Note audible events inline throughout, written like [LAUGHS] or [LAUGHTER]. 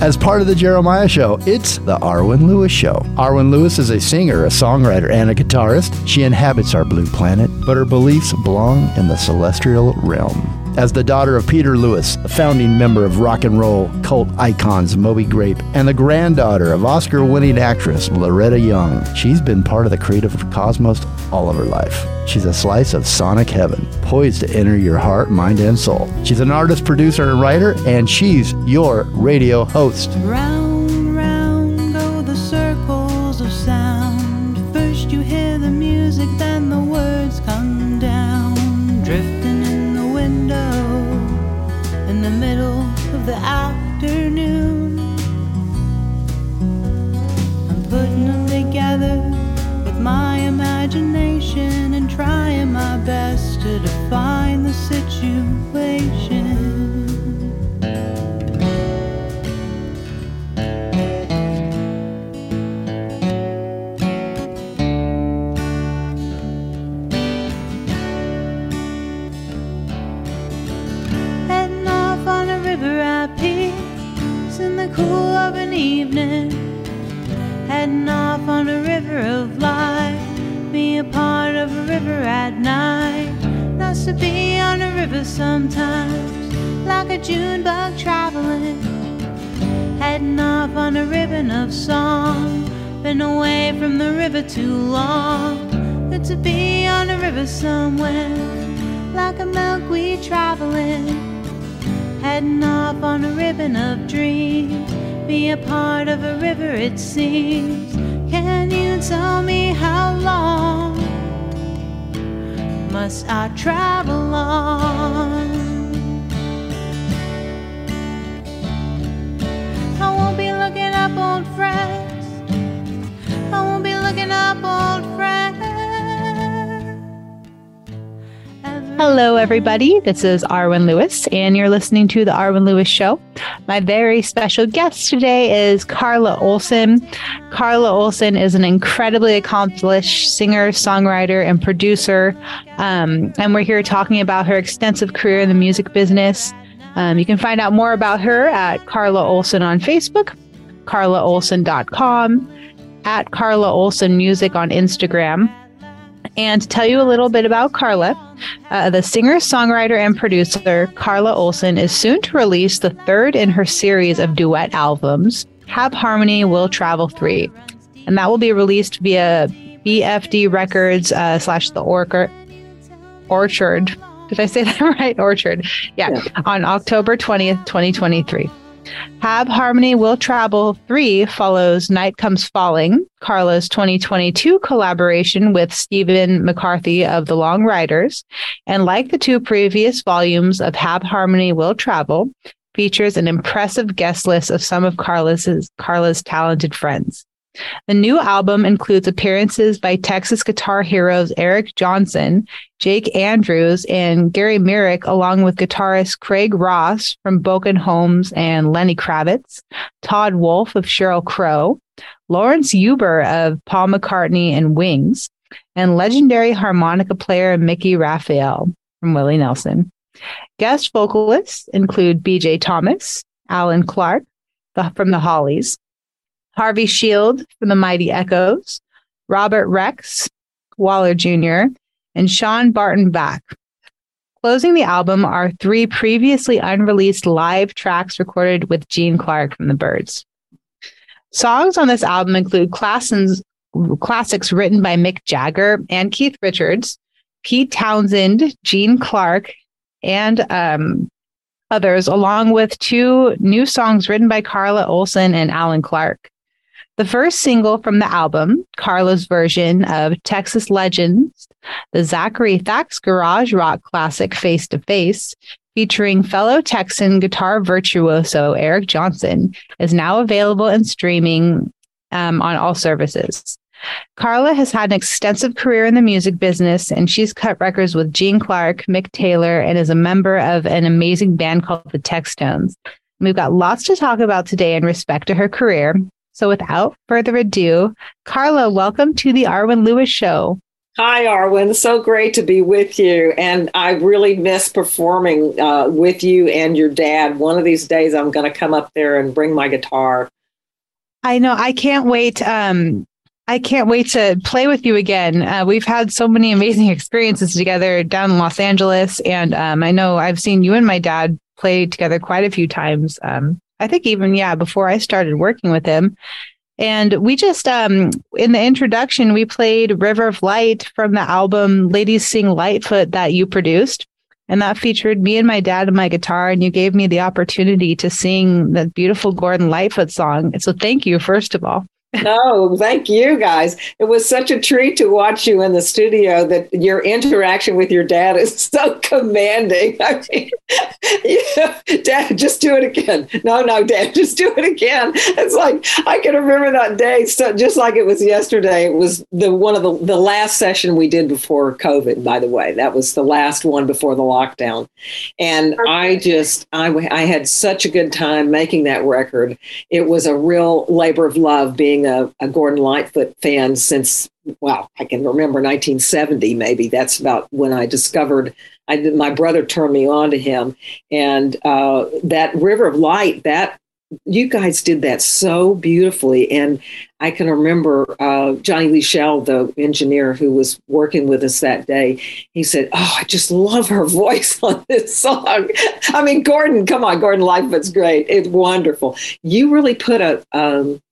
As part of the Jeremiah Show, it's the Arwen Lewis Show. Arwen Lewis is a singer, a songwriter, and a guitarist. She inhabits our blue planet, but her beliefs belong in the celestial realm. As the daughter of Peter Lewis, a founding member of rock and roll cult icons Moby Grape, and the granddaughter of Oscar winning actress Loretta Young, she's been part of the creative cosmos all of her life. She's a slice of sonic heaven, poised to enter your heart, mind, and soul. She's an artist, producer, and writer, and she's your radio host. Sometimes, like a June bug traveling. Heading off on a ribbon of song. Been away from the river too long. Good to be on a river somewhere, like a milkweed traveling. Heading off on a ribbon of dreams. Be a part of a river, it seems. Can you tell me how long must I travel on? Hello, everybody. This is Arwen Lewis, and you're listening to The Arwen Lewis Show. My very special guest today is Carla Olson. Carla Olson is an incredibly accomplished singer, songwriter, and producer. Um, and we're here talking about her extensive career in the music business. Um, you can find out more about her at Carla Olson on Facebook, carlaolson.com, at Carla Olson Music on Instagram. And tell you a little bit about Carla, uh, the singer, songwriter, and producer Carla Olson is soon to release the third in her series of duet albums, Have Harmony Will Travel 3. And that will be released via BFD Records uh, slash the Orchard. Orchard. Did I say [LAUGHS] that right? Orchard. Yeah, on October 20th, 2023. Have Harmony Will Travel 3 follows Night Comes Falling, Carla's 2022 collaboration with Stephen McCarthy of the Long Ryders. And like the two previous volumes of Have Harmony Will Travel, features an impressive guest list of some of Carla's, Carla's talented friends. The new album includes appearances by Texas guitar heroes Eric Johnson, Jake Andrews, and Gary Myrick, along with guitarist Craig Ross from Broken Homes and Lenny Kravitz, Todd Wolfe of Sheryl Crow, Laurence Juber of Paul McCartney and Wings, and legendary harmonica player Mickey Raphael from Willie Nelson. Guest vocalists include BJ Thomas, Allan Clarke the, from the Hollies, Harvey Shield from the Mighty Echoes, Robert Rex, Waller Jr., and Shawn Barton Vach. Closing the album are three previously unreleased live tracks recorded with Gene Clark from the Byrds. Songs on this album include classics, written by Mick Jagger and Keith Richards, Pete Townshend, Gene Clark, and um, others, along with two new songs written by Carla Olson and Allan Clarke. The first single from the album, Carla's version of Texas Legends, the Zakary Thaks garage rock classic Face to Face, featuring fellow Texan guitar virtuoso Eric Johnson, is now available and streaming um, on all services. Carla has had an extensive career in the music business, and she's cut records with Gene Clark, Mick Taylor, and is a member of an amazing band called the Textones. We've got lots to talk about today in respect to her career. So, without further ado, Carla, welcome to the Arwen Lewis Show. Hi, Arwen. So great to be with you. And I really miss performing uh, with you and your dad. One of these days, I'm going to come up there and bring my guitar. I know. I can't wait. Um, I can't wait to play with you again. Uh, we've had so many amazing [LAUGHS] experiences together down in Los Angeles. And um, I know I've seen you and my dad play together quite a few times. Um, I think even, yeah, before I started working with him. And we just, um, in the introduction, we played River of Light from the album Ladies Sing Lightfoot that you produced. And that featured me and my dad and my guitar. And you gave me the opportunity to sing the beautiful Gordon Lightfoot song. So thank you, first of all no, thank you guys. It was such a treat to watch you in the studio that your interaction with your dad is [LAUGHS] so commanding. I mean, [LAUGHS] yeah, Dad, just do it again. No, no, Dad, [LAUGHS] just do it again. It's like I can remember that day so just like it was yesterday. It was the one of the the last session we did before COVID, by the way. That was the last one before the lockdown. And I just I I had such a good time making that record. It was a real labor of love being being a, a Gordon Lightfoot fan since, well, I can remember 1970, maybe. That's about when I discovered, I, my brother turned me on to him. And uh, that River of Light, that you guys did that so beautifully. And I can remember uh, Johnny Lee Schell, the engineer who was working with us that day, he said, Oh, I just love her voice [LAUGHS] on this song. I mean, Gordon, come on, Gordon Lightfoot's great. It's wonderful. You really put a, um,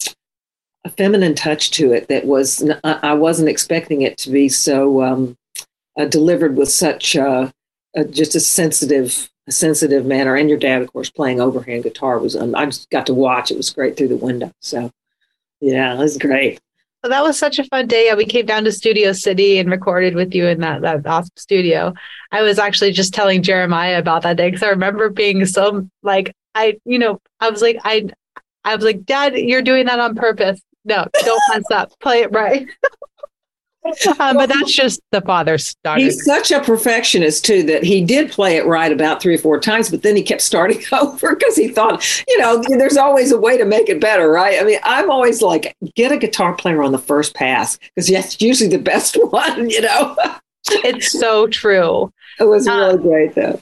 a feminine touch to it that was I wasn't expecting it to be so um, uh, delivered with such uh, uh, just a sensitive a sensitive manner. And your dad, of course, playing overhand guitar was um, I just got to watch. It was great through the window. So yeah, it was great. Well, that was such a fun day. Yeah, we came down to Studio City and recorded with you in that that awesome studio. I was actually just telling Jeremiah about that day because I remember being so like I, you know, I was like I I was like, Dad, you're doing that on purpose no, don't mess up. Play it right. [LAUGHS] um, but that's just the father's daughter. He's such a perfectionist too that he did play it right about three or four times, but then he kept starting [LAUGHS] over because he thought, you know, there's always a way to make it better, right? I mean, I'm always like, get a guitar player on the first pass because that's usually the best [LAUGHS] one, you know. it's so true. It was really uh, great, though.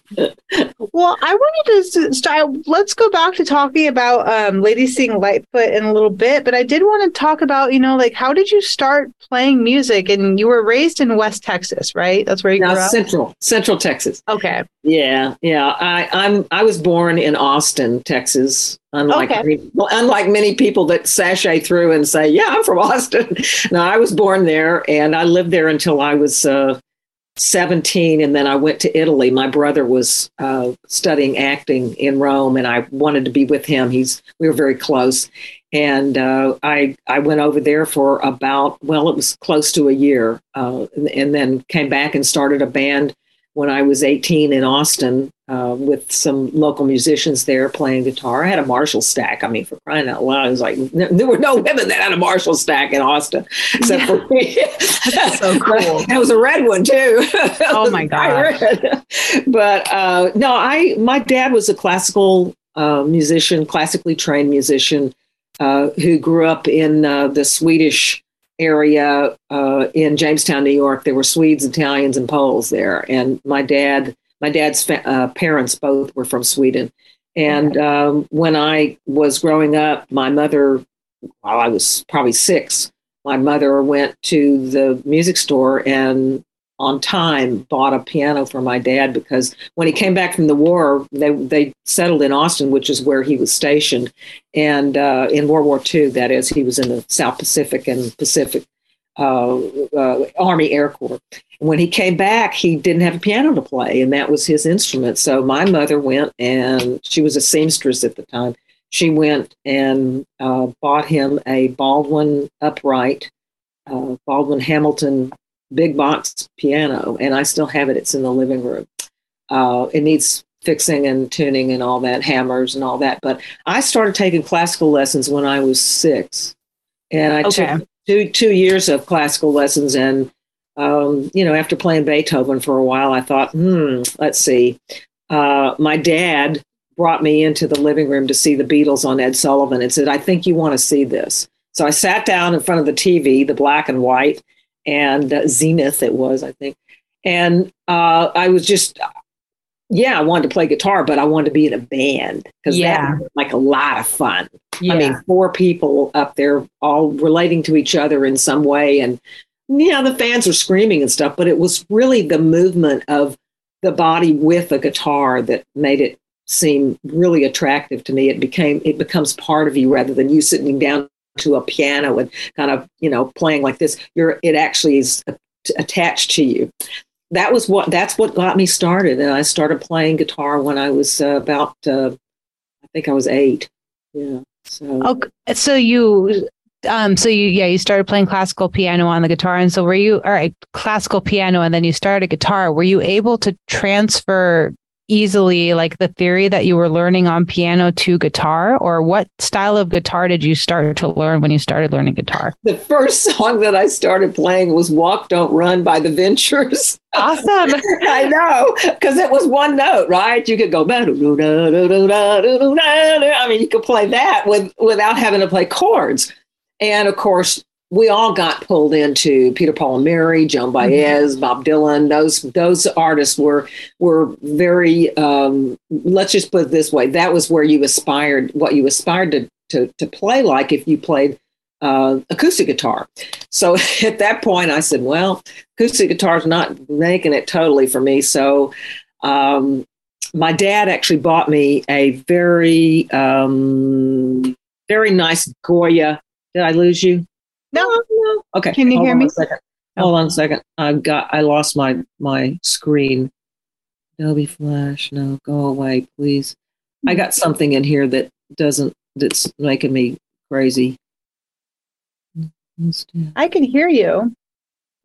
well, I wanted to start. Let's go back to talking about um, Lady Sing Lightfoot in a little bit, but I did want to talk about, you know, like how did you start playing music? And you were raised in West Texas, right? That's where you no, grew up. Central, Central Texas. Okay. Yeah, yeah. I, I'm. I was born in Austin, Texas. Unlike okay. many, well, unlike many people that sashay through and say, "Yeah, I'm from Austin." [LAUGHS] no, I was born there, and I lived there until I was. Uh, 17 and then I went to Italy. My brother was uh, studying acting in Rome and I wanted to be with him. He's we were very close. And uh, I I went over there for about well it was close to a year uh, and, and, then came back and started a band when I was 18 in Austin uh, with some local musicians there playing guitar. I had a Marshall stack. I mean, for crying out loud, it was like there were no women that had a Marshall stack in Austin except yeah. for me. [LAUGHS] That's so [LAUGHS] cool. it was a red one too. [LAUGHS] oh my god! But uh, no, I my dad was a classical uh, musician, classically trained musician uh, who grew up in uh, the Swedish area uh, in Jamestown, New York. There were Swedes, Italians, and Poles there. And my dad, my dad's fa- uh, parents both were from Sweden. And um, when I was growing up, my mother, while I was probably six, my mother went to the music store and on time bought a piano for my dad because when he came back from the war, they they settled in Austin, which is where he was stationed, and uh, in World War II, that is, he was in the South Pacific and Pacific uh, uh, Army Air Corps. When he came back, he didn't have a piano to play, and that was his instrument. So my mother went, and she was a seamstress at the time. She went and uh, bought him a Baldwin upright, uh, Baldwin Hamilton big box piano, and I still have it. It's in the living room. Uh, it needs fixing and tuning and all that, hammers and all that. But I started taking classical lessons when I was six, and I okay. took two two years of classical lessons. And um, you know, after playing Beethoven for a while, I thought, hmm, let's see. Uh, my dad brought me into the living room to see the Beatles on Ed Sullivan and said, I think you want to see this. So I sat down in front of the TV, the black and white, and uh, Zenith it was, I think. And uh, I was just, yeah, I wanted to play guitar, but I wanted to be in a band because Yeah. that was like a lot of fun. Yeah. I mean, four people up there all relating to each other in some way. And yeah, the fans were screaming and stuff, but it was really the movement of the body with a guitar that made it seem really attractive to me. It became, it becomes part of you rather than you sitting down to a piano and kind of, you know, playing like this. You're, it actually is attached to you. That was what, that's what got me started. And I started playing guitar when I was uh, about, uh, I think I was eight. Yeah. So. Okay, so you, um, so you, yeah, you started playing classical piano on the guitar, and so were you, all right, classical piano, and then you started guitar. Were you able to transfer easily, like the theory that you were learning on piano to guitar, or what style of guitar did you start to learn when you started learning guitar? the first [LAUGHS] song that I started playing was Walk Don't Run by the Ventures. Awesome. [LAUGHS] I know, because it was one note, right? You could go, I mean, you could play that with, without having to play chords. And of course, we all got pulled into Peter Paul and Mary, Joan Baez, Bob Dylan. Those those artists were were very. Um, let's just put it this way: that was where you aspired, what you aspired to to, to play like if you played uh, acoustic guitar. So [LAUGHS] at that point, I said, "Well, acoustic guitar is not making it totally for me." So um, my dad actually bought me a very um, very nice Goya. Did I lose you? No. Oh, no. Okay. Can you hold hear me? Second. Oh. Hold on a second. I've got. I lost my my screen. Adobe Flash. No, go away, please. I got something in here that doesn't. That's making me crazy. I can hear you.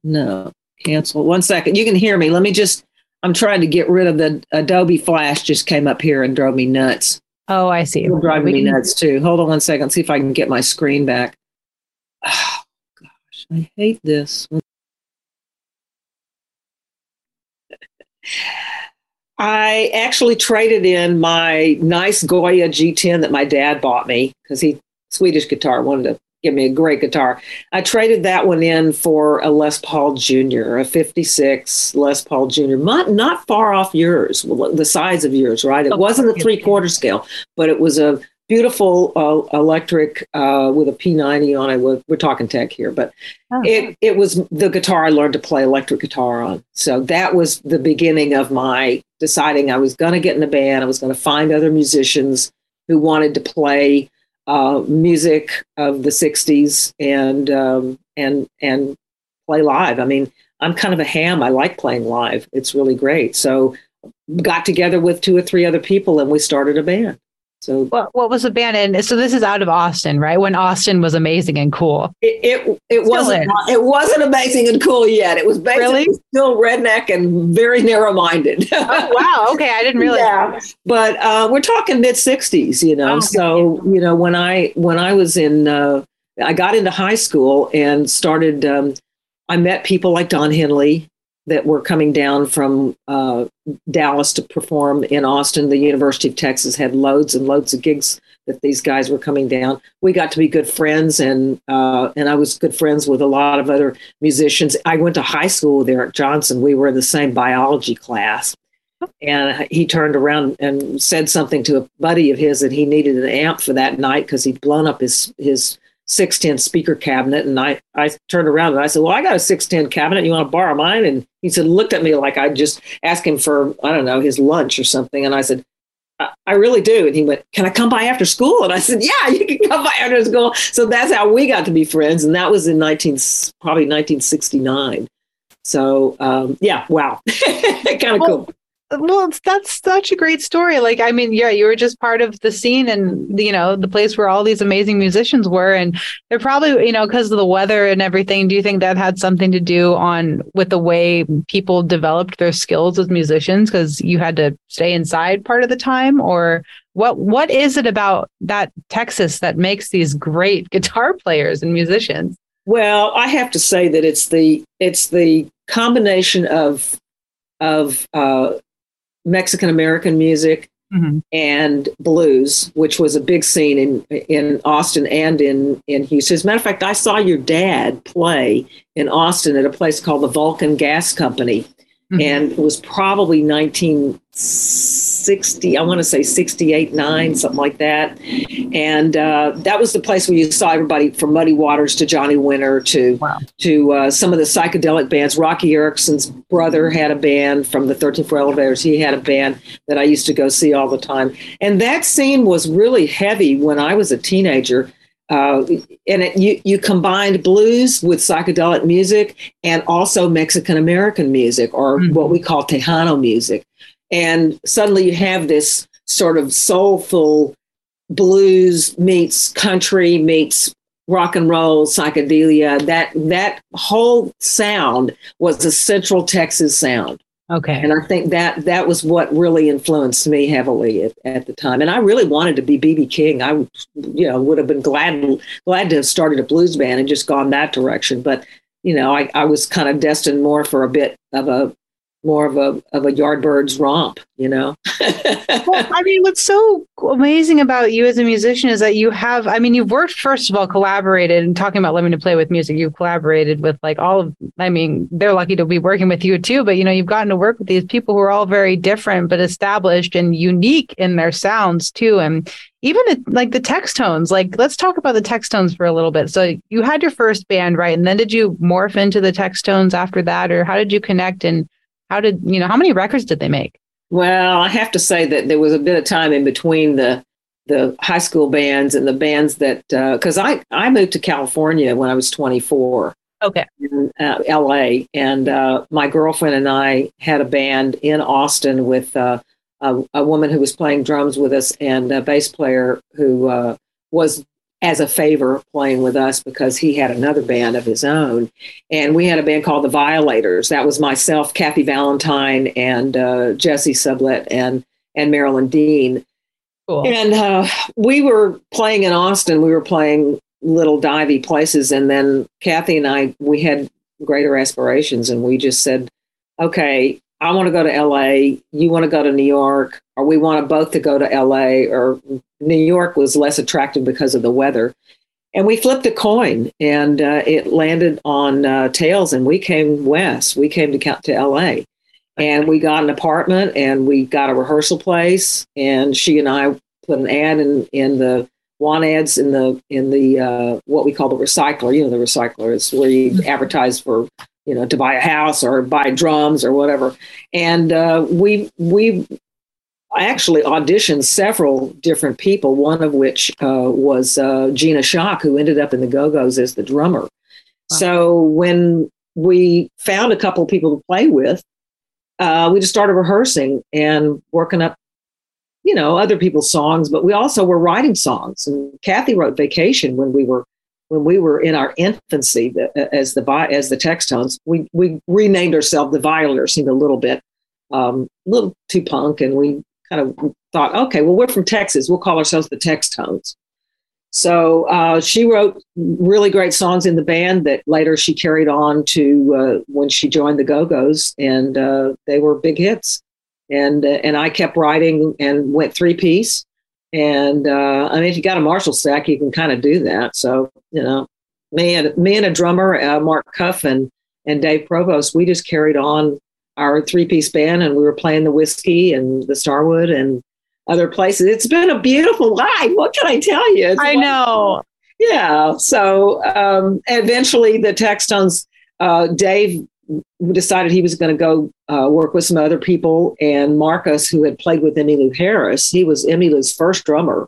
No, cancel. One second. You can hear me. Let me just. I'm trying to get rid of the Adobe Flash. Just came up here and drove me nuts. Oh, I see. It'll drive We me can- nuts too. Hold on one second. See if I can get my screen back. Oh gosh, I hate this. I actually traded in my nice Goya G10 that my dad bought me because he Swedish guitar wanted to give me a great guitar. I traded that one in for a Les Paul Jr., a 56 Les Paul Jr. Not, not far off yours, the size of yours, right? It oh, wasn't a three quarter scale, but it was a beautiful uh, electric uh, with a P90 on it. We're, we're talking tech here, but Oh. it, it was the guitar I learned to play electric guitar on. So that was the beginning of my deciding I was going to get in a band. I was going to find other musicians who wanted to play uh, music of the 60s and um, and and play live. I mean, I'm kind of a ham. I like playing live. It's really great. So got together with two or three other people and we started a band. So What, what was the band? And so this is out of Austin, right? When Austin was amazing and cool. it it, it wasn't is. it wasn't amazing and cool yet. It was basically Really? still redneck and very narrow minded. Oh, wow. Okay. I didn't realize. [LAUGHS] yeah, but uh, we're talking mid '60s, you know. Oh, okay. So you know, when I when I was in, uh, I got into high school and started. Um, I met people like Don Henley that were coming down from uh, Dallas to perform in Austin. The University of Texas had loads and loads of gigs that these guys were coming down. We got to be good friends, and uh, and I was good friends with a lot of other musicians. I went to high school with Eric Johnson. We were in the same biology class. And he turned around and said something to a buddy of his that he needed an amp for that night because he'd blown up his his 610 speaker cabinet. And I, I turned around and I said, Well, I got a 610 cabinet. You want to borrow mine? And he said, looked at me like I just asked him for, I don't know, his lunch or something. And I said, I I really do. And he went, Can I come by after school? And I said, Yeah, you can come by after school. So that's how we got to be friends. And that was in 19, probably 1969. So, um, yeah, wow. [LAUGHS] kind of Well, cool. Well, that's such a great story. Like, I mean, yeah, you were just part of the scene and, you know, the place where all these amazing musicians were. And they're probably, you know, because of the weather and everything. Do you think that had something to do on with the way people developed their skills as musicians? Because you had to stay inside part of the time? Or what, what is it about that Texas that makes these great [LAUGHS] guitar players and musicians? Well, I have to say that it's the it's the combination of of uh, Mexican American music Mhm. and blues, which was a big scene in in Austin and in in Houston. As a matter of fact, I saw your dad play in Austin at a place called the Vulcan Gas Company, Mhm. and it was probably 1960. I want to say 68, nine, something like that. And uh, that was the place where you saw everybody from Muddy Waters to Johnny Winter to Wow. to uh, some of the psychedelic bands. Roky Erickson's brother had a band from the 13th Floor Elevators. He had a band that I used to go see all the time. And that scene was really heavy when I was a teenager. Uh, and it, you, you combined blues with psychedelic music and also Mexican American music, or Mhm. what we call Tejano music. And suddenly you have this sort of soulful blues meets country meets rock and roll psychedelia that that whole sound was a central texas sound Okay. and i think that that was what really influenced me heavily at, at the time. And i really wanted to be bb king. I you know would have been glad glad to have started a blues band and just gone that direction. But you know i, I was kind of destined more for a bit of a more of a of a yardbirds romp you know well, I mean, what's so amazing about you as a musician is that you have, I mean, you've worked, first of all, collaborated and talking about living to play with music, you've collaborated with like all of, I mean, they're lucky to be working with you too, but you know, you've gotten to work with these people who are all very different, but established and unique in their sounds too. And even like the Textones, like let's talk about the Textones for a little bit. So you had your first band, right? And then did you morph into the Textones after that? Or how did you connect and how did, you know, how many records did they make? Well, I have to say that there was a bit of time in between the the high school bands and the bands that because I I moved to California when I was 24 Okay. in uh, L.A. and uh, my girlfriend and I had a band in Austin with uh, a, a woman who was playing drums with us and a bass player who uh, was as a favor playing with us because he had another band of his own. And we had a band called the Violators. That was myself, Kathy Valentine, and uh, Jesse Sublett and and Marilyn Dean. Cool. And uh, we were playing in Austin. We were playing little divey places, and then Kathy and I we had greater aspirations, and we just said, "Okay, I want to go to L.A. You want to go to New York, or we want to both to go to L.A. Or New York was less attractive because of the weather." And we flipped a coin, and uh, it landed on uh, tails, and we came west. We came to count to L.A. And we got an apartment, and we got a rehearsal place. And she and I put an ad in in the want ads in the in the uh, what we call the recycler. You know, the recycler is where you advertise for you know to buy a house or buy drums or whatever. And uh, we we actually auditioned several different people. One of which uh, was uh, Gina Shock, who ended up in the Go Go's as the drummer. So when we found a couple of people to play with, uh, we just started rehearsing and working up you know other people's songs but we also were writing songs and kathy wrote vacation when we were when we were in our infancy as the as the textones we we renamed ourselves the violators seemed a little bit um a little too punk and we kind of thought okay well we're from texas. We'll call ourselves the textones. So uh, she wrote really great songs in the band that later she carried on to uh, when she joined the go-go's and uh, they were big hits. And uh, and I kept writing and went three piece. And uh, I mean, if you got a Marshall stack, you can kind of do that. So you know, me and me and a drummer, uh, Mark Cuff and and Dave Provost, we just carried on our three piece band, and we were playing the Whisky and the Starwood and other places. It's been a beautiful life. What can I tell you? It's I know. yeah. So um, eventually, the Textones, uh, Dave decided he was going to go uh, work with some other people, and Marcus, who had played with Emmylou Harris, he was Emmylou's first drummer,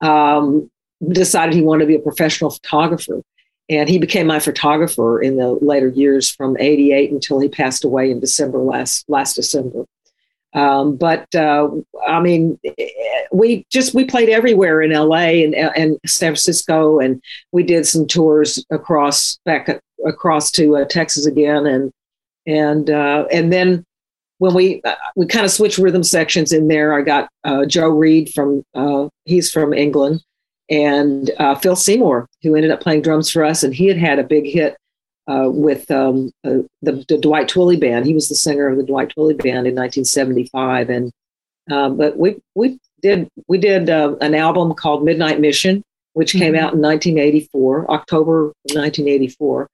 um, decided he wanted to be a professional photographer. And he became my photographer in the later years from 88 until he passed away in December last last December. Um, but uh, I mean, we just we played everywhere in LA and, and San Francisco, and we did some tours across back across to uh, Texas again, and and uh, and then when we uh, we kind of switched rhythm sections in there, I got uh, Joe Reed from uh, he's from England, and Phil Seymour who ended up playing drums for us, and he had had a big hit uh, with um, uh, the, the Dwight Twilley band. He was the singer of the Dwight Twilley band in 1975, and Um, but we we did we did uh, an album called Midnight Mission, which came Mhm. out in 1984, October 1984,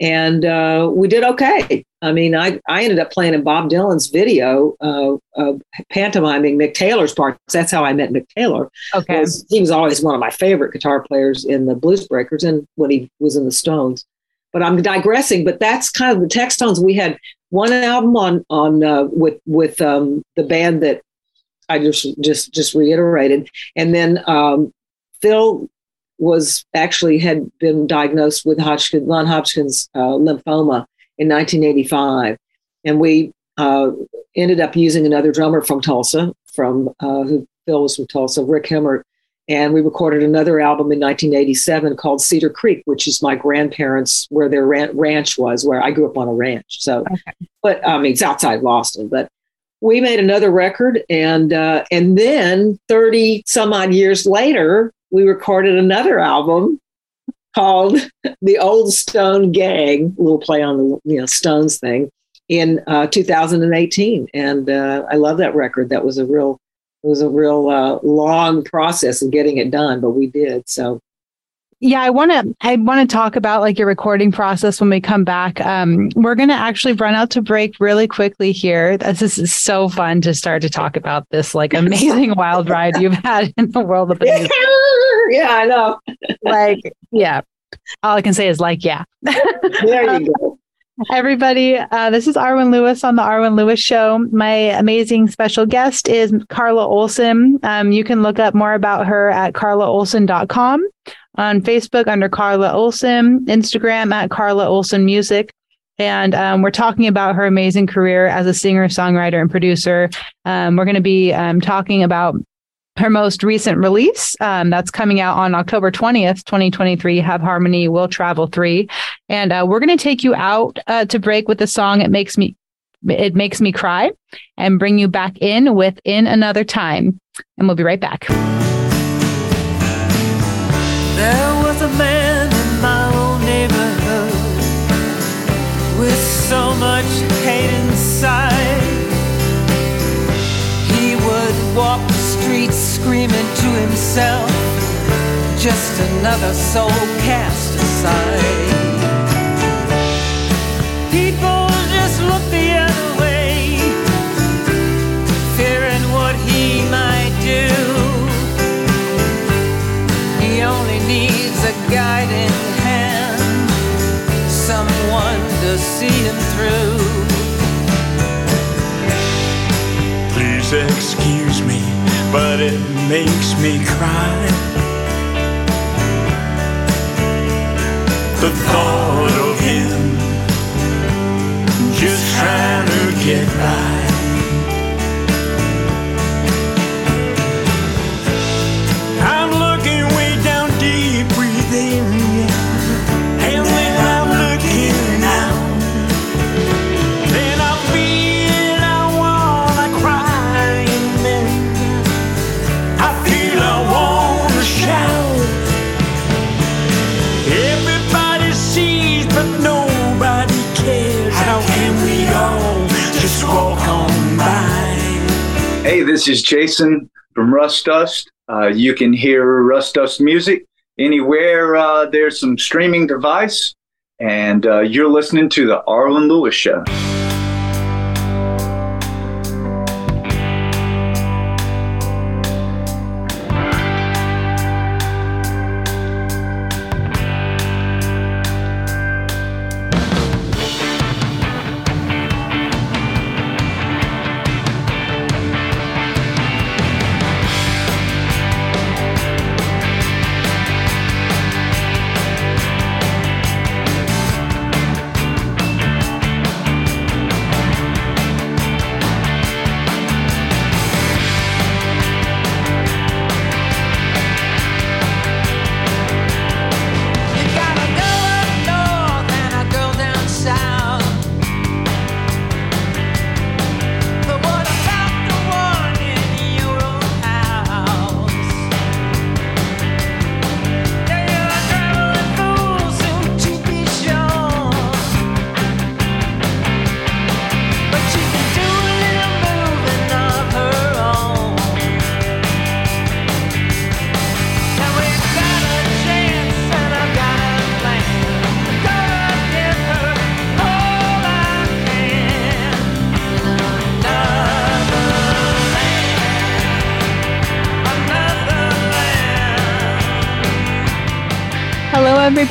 and uh, we did okay. I mean, I I ended up playing in Bob Dylan's video, uh, uh, pantomiming Mick Taylor's parts. That's how I met Mick Taylor. Okay. He was always one of my favorite guitar players in the Blues Breakers, and when he was in the Stones. But I'm digressing. But that's kind of the Textones. We had one album on on uh, with with um, the band that I just just just reiterated, and then um, Phil was actually had been diagnosed with Hodgkin non-Hodgkin's uh, lymphoma in 1985, and we uh, ended up using another drummer from Tulsa, from uh, who Phil was from Tulsa, Rick Himmert, and we recorded another album in 1987 called Cedar Creek, which is my grandparents where their ran- ranch was, where I grew up on a ranch. So, but I mean, it's outside Boston, but we made another record and uh, and then 30 some odd years later we recorded another album called [LAUGHS] the old stone gang a little play on the you know stones thing in uh, 2018 and uh, i love that record. That was a real it was a real uh, long process of getting it done but we did so Yeah, I want to I want to talk about like your recording process when we come back. Um, we're going to actually run out to break really quickly here. This is so fun to start to talk about this like [LAUGHS] amazing wild ride you've had in the world of [LAUGHS] music. yeah i know Like, yeah. All I can say is like, yeah. there you [LAUGHS] go Everybody, uh, this is Arwen Lewis on the Arwen Lewis Show. My amazing special guest is Carla Olson. Um, you can look up more about her at carlaolson.com, on Facebook under Carla Olson, Instagram at Carla Olson Music. And um, we're talking about her amazing career as a singer, songwriter, and producer. Um, we're going to be um, talking about her most recent release um, that's coming out on October 20th, 2023, Have Harmony Will Travel 3. And uh, we're going to take you out uh, to break with the song It Makes Me It Makes Me Cry and bring you back in with In Another Time. And we'll be right back. There was a man in my old neighborhood with so much hate inside. He would walk the streets screaming to himself, just another soul cast aside. People just look the other way, fearing what he might do. He only needs a guiding hand, someone to see him through. Please excuse me, but it makes me cry. The thought of him just trying to get by. This is Jason from Rust Dust. Uh, you can hear Rust Dust music anywhere uh, there's some streaming device, and uh, you're listening to the Arwen Lewis Show.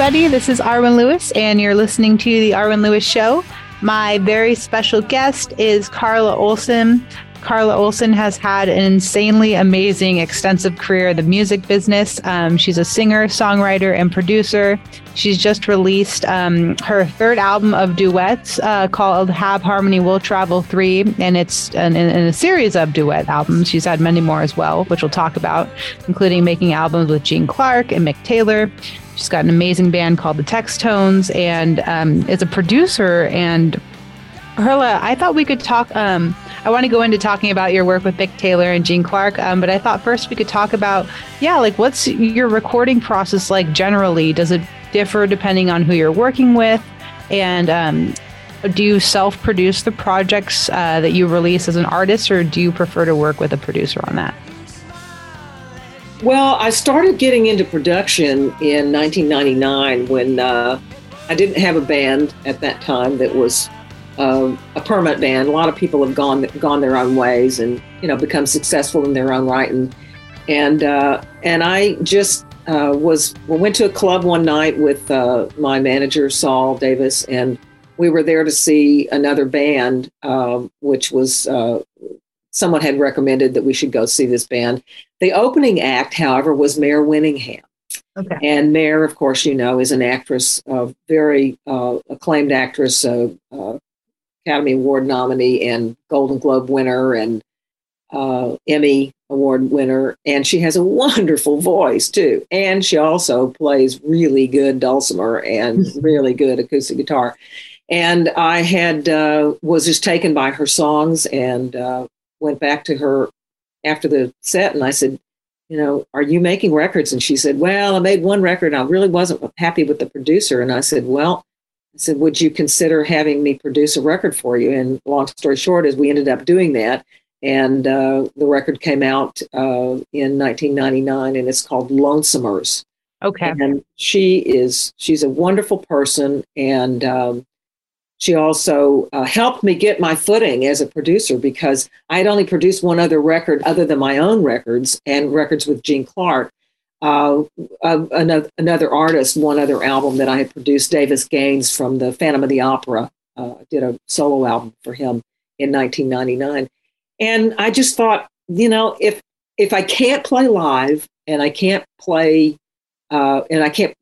Everybody. This is Arwen Lewis, and you're listening to The Arwen Lewis Show. My very special guest is Carla Olson. Carla Olson has had an insanely amazing, extensive career in the music business. Um, she's a singer, songwriter, and producer. She's just released um, her third album of duets uh, called Have Harmony Will Travel 3, and it's in, a series of duet albums. She's had many more as well, which we'll talk about, including making albums with Gene Clark and Mick Taylor. She's got an amazing band called the Textones and um, is a producer. And Carla, I thought we could talk. Um, I want to go into talking about your work with Mick Taylor and Gene Clark, um, but I thought first we could talk about, yeah, like what's your recording process like generally? Does it differ depending on who you're working with? And um, do you self produce the projects uh, that you release as an artist, or do you prefer to work with a producer on that? Well, I started getting into production in 1999 when uh, I didn't have a band at that time that was uh, a permanent band. A lot of people have gone gone their own ways and you know become successful in their own right. And and uh, and I just uh, was went to a club one night with uh, my manager Saul Davis, and we were there to see another band, um, which was uh, someone had recommended that we should go see this band. The opening act, however, was Mare Winningham. Okay. And Mare, of course, you know, is an actress, a very uh, acclaimed actress, uh, uh, Academy Award nominee and Golden Globe winner and uh, Emmy Award winner. And she has a wonderful voice, too. And she also plays really good dulcimer and [LAUGHS] really good acoustic guitar. And I had uh, was just taken by her songs and uh, went back to her after the set and I said, you know, are you making records? And she said, well, I made one record. And I really wasn't happy with the producer. And I said, well, I said, would you consider having me produce a record for you? And long story short is we ended up doing that. And uh, the record came out uh, in 1999 and it's called Lonesomers. Okay. And she is, she's a wonderful person. And um, she also uh, helped me get my footing as a producer because I had only produced one other record other than my own records and records with Gene Clark. Uh, another, another artist, one other album that I had produced, Davis Gaines from the Phantom of the Opera, uh, did a solo album for him in 1999. And I just thought, you know, if if I can't play live and I can't play uh, and I can't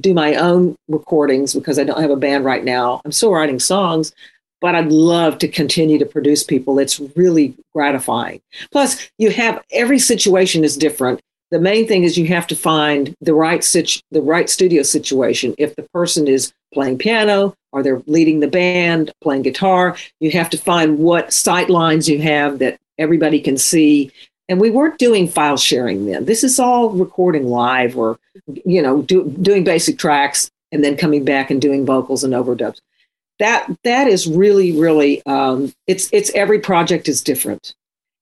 do my own recordings because I don't have a band right now. I'm still writing songs, but I'd love to continue to produce people. It's really gratifying. Plus, you have every situation is different. The main thing is you have to find the right situ- the right studio situation. If the person is playing piano or they're leading the band, playing guitar, you have to find what sight lines you have that everybody can see and we weren't doing file sharing then. This is all recording live or you know do, doing basic tracks and then coming back and doing vocals and overdubs. That that is really really um, it's it's every project is different.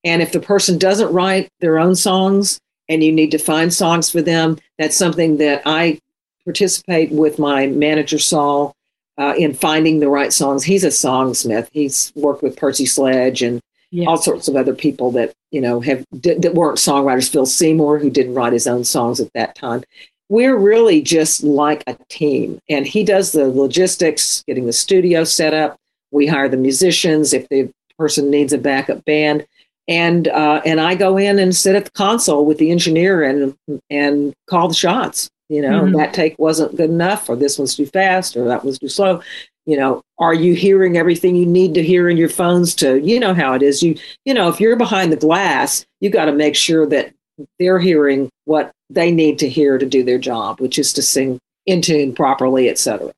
And if the person doesn't write their own songs and you need to find songs for them that's something that i participate with my manager saul uh, in finding the right songs. He's a songsmith. He's worked with percy sledge and Yeah. all sorts of other people that you know have that weren't songwriters. Phil Seymour, who didn't write his own songs at that time. We're really just like a team, and he does the logistics, getting the studio set up. We hire the musicians if the person needs a backup band, and uh, and I go in and sit at the console with the engineer and and call the shots. You know, Mhm. that take wasn't good enough, or this one's too fast, or that was too slow you know are you hearing everything you need to hear in your phones to you know how it is you you know if you're behind the glass you got to make sure that they're hearing what they need to hear to do their job which is to sing in tune properly etc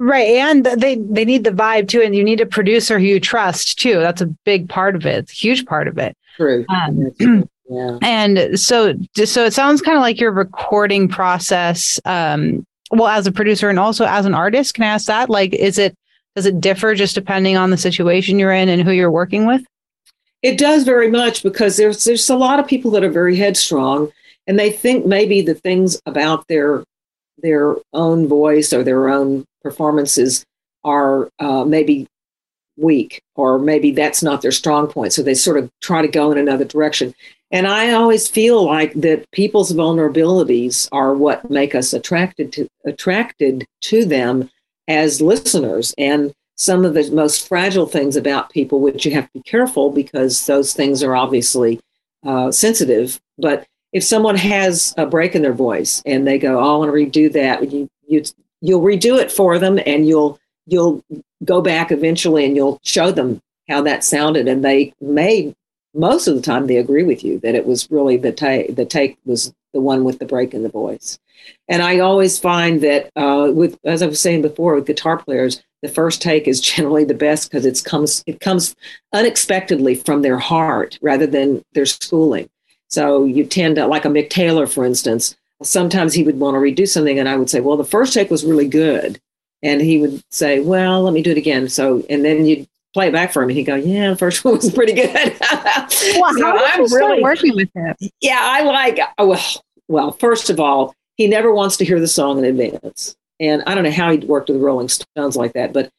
Right. And they, they need the vibe too. And you need a producer who you trust too. That's a big part of it. It's a huge part of it. true Um, [CLEARS THROAT] yeah and so, so it sounds kind of like your recording process, um, well, as a producer and also as an artist, can I ask that? Like, is it, does it differ just depending on the situation you're in and who you're working with? It does very much because there's there's a lot of people that are very headstrong and they think maybe the things about their their own voice or their own performances are uh, maybe weak or maybe that's not their strong point so they sort of try to go in another direction And I always feel like that people's vulnerabilities are what make us attracted to attracted to them as listeners. And some of the most fragile things about people, which you have to be careful because those things are obviously uh, sensitive. But if someone has a break in their voice and they go, "Oh, I want to redo that," you you you'll redo it for them, and you'll you'll go back eventually and you'll show them how that sounded, and they may most of the time they agree with you that it was really the take the take was the one with the break in the voice. And I always find that uh, with as I was saying before with guitar players, the first take is generally the best because it comes it comes unexpectedly from their heart rather than their schooling. So you tend to like a Mick Taylor, for instance. Sometimes he would want to redo something, and I would say, "Well, the first take was really good," and he would say, "Well, let me do it again." So, and then you play it back for him, and he'd go, "Yeah, the first [LAUGHS] one was pretty good." Well, So how I'm really working with him? yeah, I like. oh, Well, well, first of all, he never wants to hear the song in advance, and I don't know how he worked with the Rolling Stones like that. But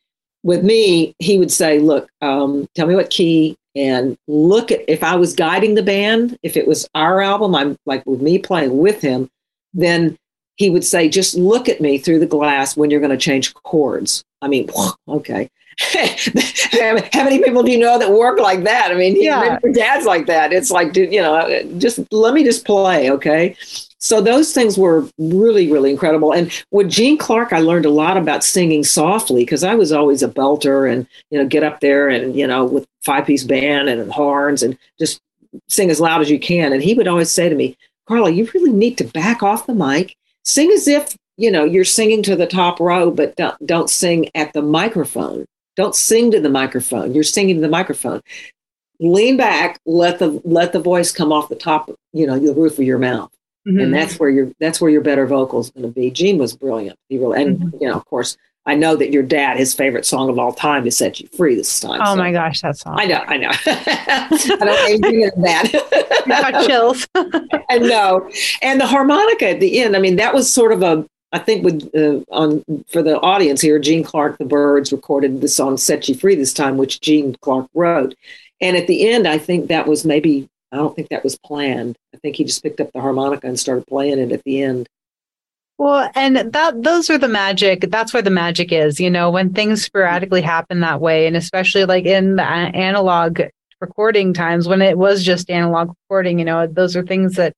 with me, he would say, "Look, um, tell me what key." And look at if I was guiding the band, if it was our album, I'm like with me playing with him, then he would say, just look at me through the glass when you're going to change chords. I mean, [LAUGHS] okay. [LAUGHS] How many people do you know that work like that? I mean, Yeah. your dad's like that. It's like, dude, you know, just let me just play, okay? So those things were really, really incredible. And with Gene Clark, I learned a lot about singing softly because I was always a belter and, you know, get up there and, you know, with five piece band and horns and just sing as loud as you can. And he would always say to me, Carla, you really need to back off the mic, sing as if, you know, you're singing to the top row, but don't, don't sing at the microphone. Don't sing to the microphone. You're singing to the microphone. Lean back, let the let the voice come off the top, you know, the roof of your mouth Mhm. and that's where your that's where your better vocal is going to be. Gene was brilliant. He really, and Mm-hmm. you know, of course, I know that your dad, his favorite song of all time, is "Set You Free." This time. oh so- my gosh, that song. I know, I know. [LAUGHS] I don't anything [LAUGHS] I got chills. [LAUGHS] and no, and the harmonica at the end. I mean, that was sort of a. I think with uh, on for the audience here, Gene Clark, the Byrds recorded the song "Set You Free" this time, which Gene Clark wrote. And at the end, I think that was maybe. I don't think that was planned. I think he just picked up the harmonica and started playing it at the end. Well, and that those are the magic. That's where the magic is, you know, when things sporadically happen that way, and especially like in the analog recording times when it was just analog recording, you know, those are things that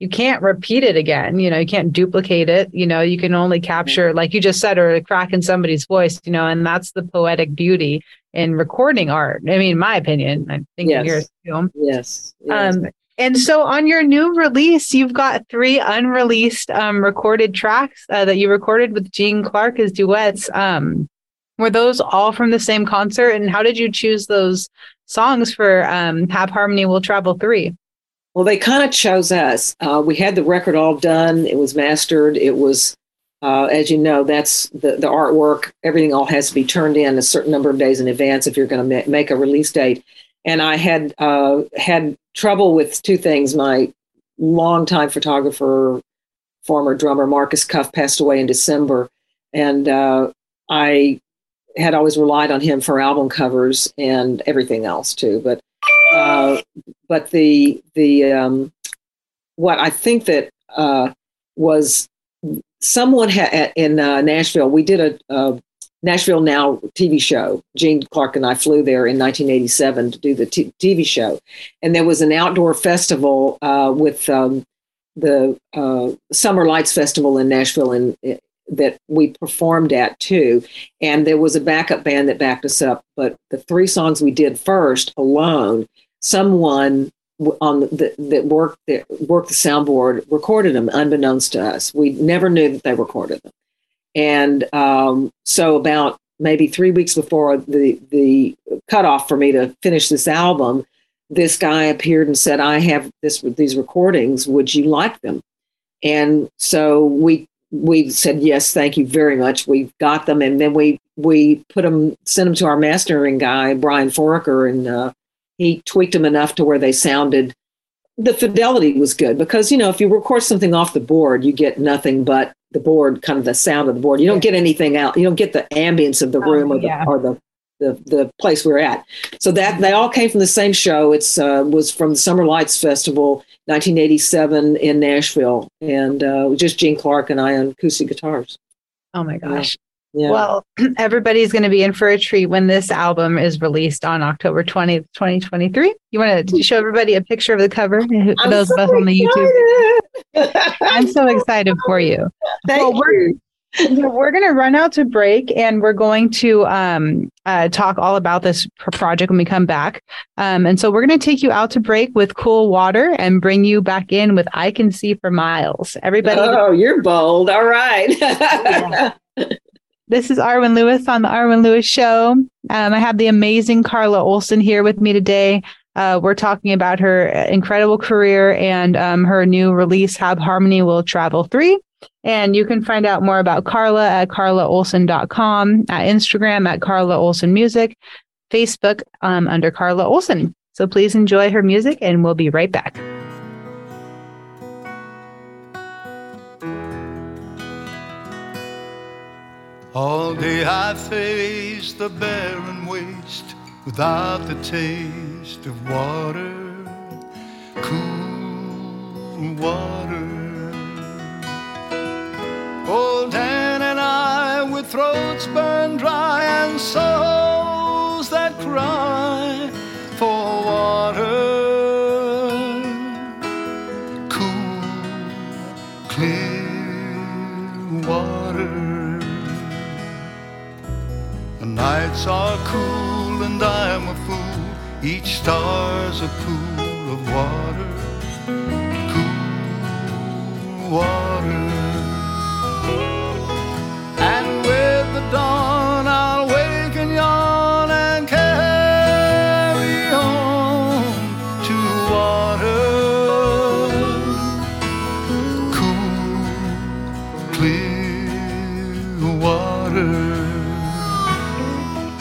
you can't repeat it again. You know, you can't duplicate it. You know, you can only capture, like you just said, or a crack in somebody's voice. You know, and that's the poetic beauty in recording art. I mean, my opinion, I think Yes. yours too. Yes. yes. Um, and so on your new release, you've got three unreleased um, recorded tracks uh, that you recorded with Gene Clark as duets. Um, were those all from the same concert? And how did you choose those songs for um, Have Harmony Will Travel 3? Well, they kind of chose us. Uh, we had the record all done. It was mastered. It was, uh, as you know, that's the, the artwork. Everything all has to be turned in a certain number of days in advance if you're going to ma- make a release date. And I had uh, had trouble with two things. My longtime photographer, former drummer Marcus Cuff, passed away in December, and uh, I had always relied on him for album covers and everything else too. But uh, but the the um, what I think that uh, was someone ha- in uh, Nashville. We did a, a Nashville Now TV show. Gene Clark and I flew there in 1987 to do the t- TV show, and there was an outdoor festival uh, with um, the uh, Summer Lights Festival in Nashville, and that we performed at too. And there was a backup band that backed us up, but the three songs we did first alone, someone on the, that worked that worked the soundboard recorded them unbeknownst to us. We never knew that they recorded them. And um, so about maybe three weeks before the the cutoff for me to finish this album, this guy appeared and said, "I have this these recordings. Would you like them?" And so we we said yes, thank you very much. We've got them, and then we we put them, sent them to our mastering guy Brian Foraker, and uh, he tweaked them enough to where they sounded. The fidelity was good because you know if you record something off the board, you get nothing but the board, kind of the sound of the board. You don't get anything out. You don't get the ambience of the Oh, room or the yeah. or the the the place we're at. So that they all came from the same show. It's uh, was from the Summer Lights Festival, 1987 in Nashville, and uh, just Gene Clark and I on acoustic guitars. Oh my gosh. Yeah. Well, [CLEARS THROAT] everybody's going to be in for a treat when this album is released on October 20th, 2023. You want to show everybody a picture of the cover [LAUGHS] for I'm those so of us on the YouTube? I'm so excited for you. [LAUGHS] Thank Well, we're- you. We're going to run out to break and we're going to um, uh, talk all about this project when we come back. Um, and so we're going to take you out to break with Cool Water and bring you back in with I Can See for Miles. Everybody, Oh, you're bold. All right. [LAUGHS] this is Arwen Lewis on the Arwen Lewis Show. Um, I have the amazing Carla Olson here with me today. Uh, we're talking about her incredible career and um, her new release, Have Harmony Will Travel 3. And you can find out more about Carla at carlaolson.com, at Instagram at Carla Olson Music, Facebook um, under Carla Olson. So please enjoy her music and we'll be right back. All day I face the barren waste without the taste of water, cool water. Old Dan and I with throats burned dry and souls that cry nights are cool and I'm a fool. Each star's a pool of water. Cool water. And with the dawn,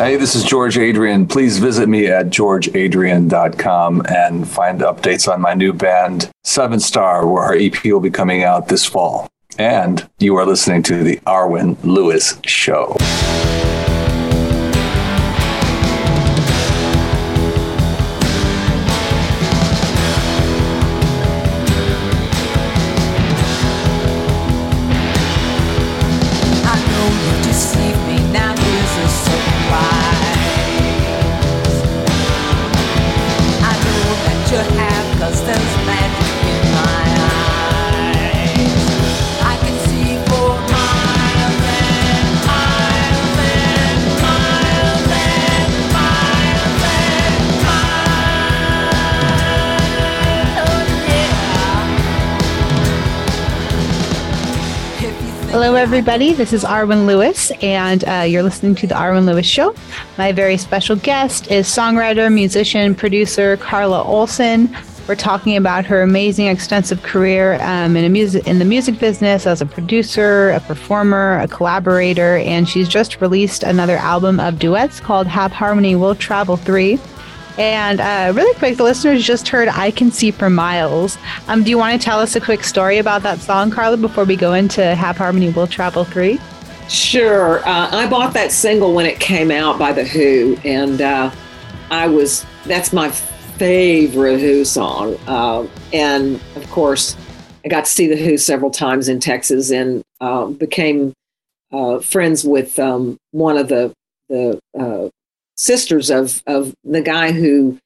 Hey, this is George Adrian. Please visit me at georgeadrian.com and find updates on my new band, Seven Star, where our EP will be coming out this fall. And you are listening to the Arwen Lewis Show. Everybody. This is Arwen Lewis, and uh, you're listening to The Arwen Lewis Show. My very special guest is songwriter, musician, producer Carla Olson. We're talking about her amazing, extensive career um, in, music, in the music business as a producer, a performer, a collaborator, and she's just released another album of duets called Have Harmony Will Travel 3. And uh, really quick, the listeners just heard I Can See for Miles. Um, do you want to tell us a quick story about that song, Carla, before we go into Have Harmony Will Travel 3? Sure. Uh, I bought that single when it came out by The Who, and uh, I was, that's my favorite Who song. Uh, and of course, I got to see The Who several times in Texas and uh, became uh, friends with um, one of the, the uh, sisters of, of the guy who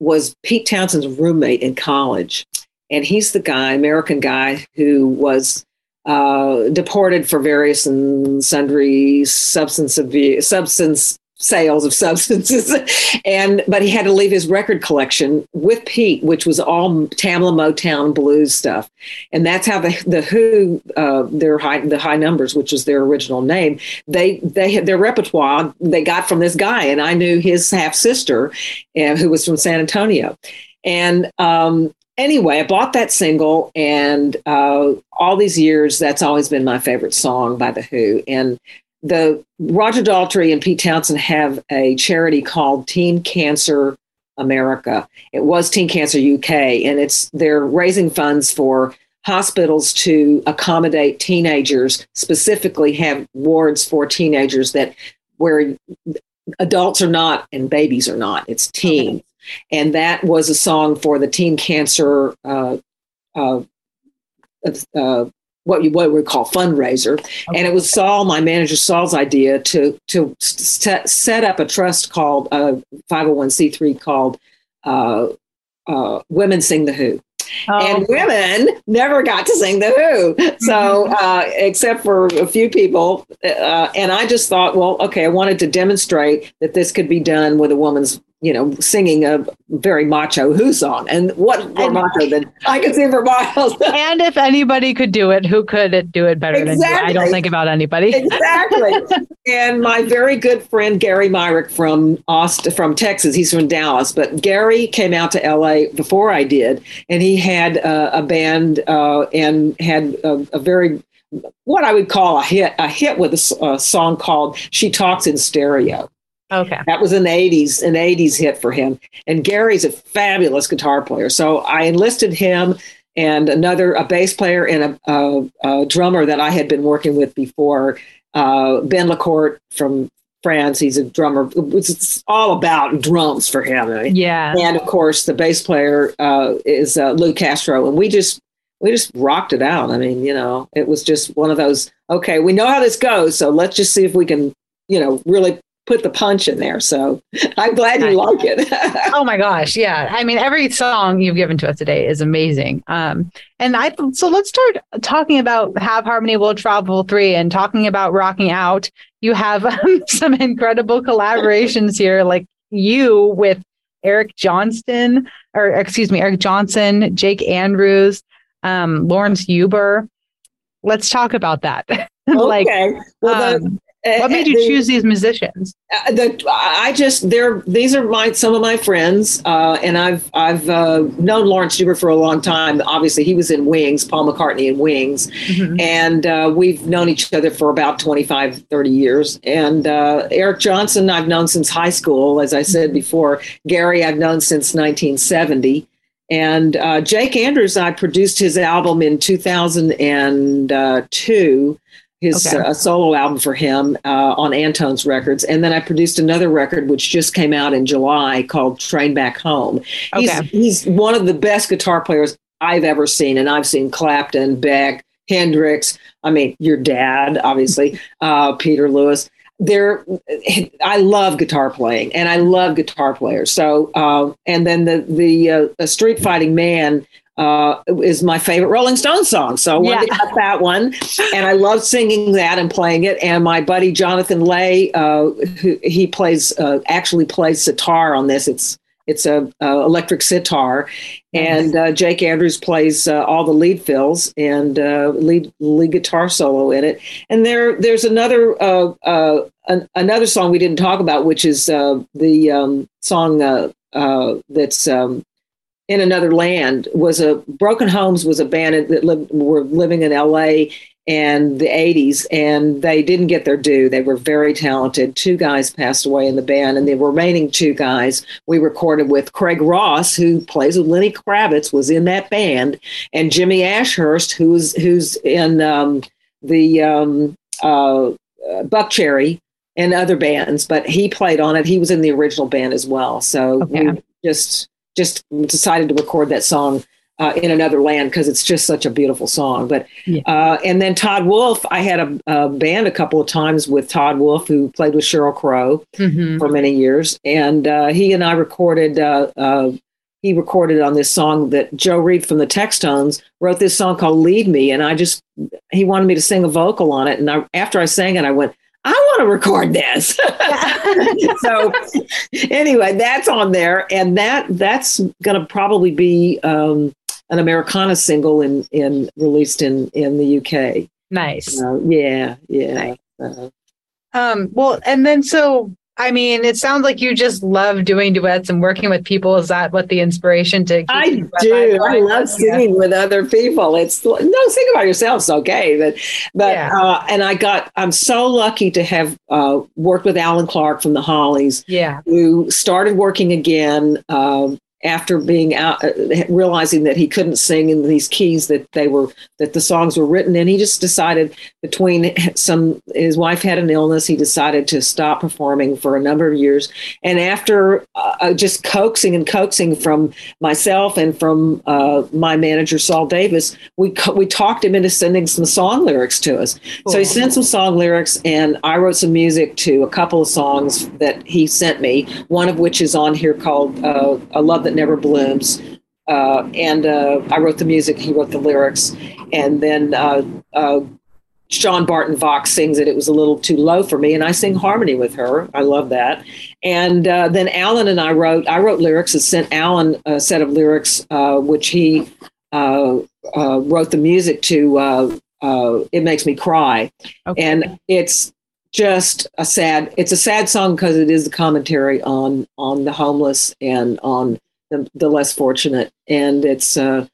was Pete Townshend's roommate in college. And he's the guy, American guy, who was uh, deported for various and sundry substance abuse, substance sales of substances, [LAUGHS] and but he had to leave his record collection with Pete, which was all Tamla Motown blues stuff, and that's how the the Who uh, their high the high numbers, which was their original name, they they had their repertoire they got from this guy, and I knew his half sister, uh, who was from San Antonio, and um, anyway, I bought that single, and uh, all these years, that's always been my favorite song by The Who. And the Roger Daltrey and Pete Townshend have a charity called Teen Cancer America. It was Teen Cancer UK, and it's they're raising funds for hospitals to accommodate teenagers, specifically have wards for teenagers that where adults are not and babies are not. It's teens, and that was a song for the teen cancer. Uh, uh, uh, what you what we call fundraiser, and it was Saul, my manager Saul's idea to to set, set up a trust called uh, 501c3 called uh, uh, Women Sing the Who. And women never got to sing the Who, so uh, except for a few people. Uh, and I just thought, well, okay, I wanted to demonstrate that this could be done with a woman's, you know, singing a very macho Who song. And what more macho than I could sing for miles? [LAUGHS] and if anybody could do it, who could do it better than you? I don't think about anybody. exactly. [LAUGHS] and my very good friend Gary Myrick from Austin, from Texas, he's from Dallas, but Gary came out to LA before I did, and he had uh, a band uh, and had a, a very what I would call a hit, a hit with a song called "She Talks in Stereo." Okay. That was an 80s, an 80s hit for him. And Gary's a fabulous guitar player. So I enlisted him and another, a bass player and a, a, a drummer that I had been working with before, uh, Ben Lacourt from France. He's a drummer. It's all about drums for him. Yeah. and of course, the bass player uh, is uh, Lou Castro, and we just we just rocked it out. I mean, you know, it was just one of those. Okay, we know how this goes, so let's just see if we can, you know, really put the punch in there. So [LAUGHS] I'm glad you like it. [LAUGHS] oh my gosh. Yeah. I mean every song you've given to us today is amazing. Um and i so let's start talking about have harmony will travel three and talking about rocking out. You have [LAUGHS] um, some incredible collaborations here like you with eric johnston or excuse me eric johnson jake andrews um laurence juber. Let's talk about that. Like okay. Well, um, what made you the- choose these musicians Uh, the, I just they're these are my some of my friends, uh, and I've I've uh, known Laurence Juber for a long time. Obviously, he was in Wings, Paul McCartney in Wings, and uh, we've known each other for about 25, 30 years. And uh, Eric Johnson, I've known since high school, as I said before. Gary, I've known since 1970. And uh, Jake Andrews, I produced his album in 2002 his Okay. uh, solo album for him uh, on Antone's Records, and then I produced another record which just came out in July called Train Back Home. He's Okay. he's one of the best guitar players I've ever seen, and I've seen Clapton, Beck, Hendrix. I mean, your dad, obviously, [LAUGHS] uh, Peter Lewis. There, I love guitar playing, and I love guitar players. So, uh, and then the the uh, a Street Fighting Man uh, is my favorite Rolling Stones song. So I wanted to Yeah. cut that one, and I love singing that and playing it. And my buddy Jonathan Lay, uh, who he plays uh, actually plays sitar on this. It's it's a, uh electric sitar, and uh, Jake Andrews plays uh, all the lead fills and uh, lead lead guitar solo in it. And there there's another uh, uh, an, another song we didn't talk about, which is uh, the um, song uh, uh, that's um, in another land was a broken homes was a band that lived, were living in la and the 80s and they didn't get their due. They were very talented. Two guys passed away in the band and the remaining two guys we recorded with. Craig ross who plays with lenny kravitz was in that band and jimmy ashhurst who's who's in um, the um, uh, uh, buckcherry and other bands but he played on it. He was in the original band as well. So Okay. we just just decided to record that song uh, in another land because it's just such a beautiful song. But Yeah. uh, and then Todd Wolfe, I had a, a band a couple of times with Todd Wolfe, who played with Sheryl Crow Mhm. for many years, and uh, he and I recorded. Uh, uh, he recorded on this song that Joe Read from the Textones wrote this song called "Lead Me," and I just he wanted me to sing a vocal on it, and I, after I sang it, I went. I want to record this. [LAUGHS] so anyway, that's on there, and that that's going to probably be um, an Americana single in in released in in the UK. nice Uh, yeah, yeah. Uh, Um, well, and then so I mean, it sounds like you just love doing duets and working with people. Is that what the inspiration to? keep I do. I love singing with other people. It's no sing about yourself's okay, but but Yeah. uh, and I got I'm so lucky to have uh, worked with Allan Clarke from the Hollies. Yeah. who started working again um, after being out, uh, realizing that he couldn't sing in these keys that they were that the songs were written in. He just decided between some his wife had an illness. He decided to stop performing for a number of years. And after uh, just coaxing and coaxing from myself and from uh, my manager Saul Davis, we co- we talked him into sending some song lyrics to us. So he sent some song lyrics, and I wrote some music to a couple of songs that he sent me. One of which is on here called uh, "A Love That Never Blooms." Uh, and uh, I wrote the music. He wrote the lyrics, and then uh, uh, Shawn Barton Vach sings it. It was a little too low for me, and I sing harmony with her. I love that. And uh, then Allan and I wrote. I wrote lyrics and sent Allan a set of lyrics, uh, which he uh, uh, wrote the music to. Uh, uh, it makes me cry, and it's just a sad. It's a sad song because it is a commentary on on the homeless and on the, the less fortunate, and it's. Uh,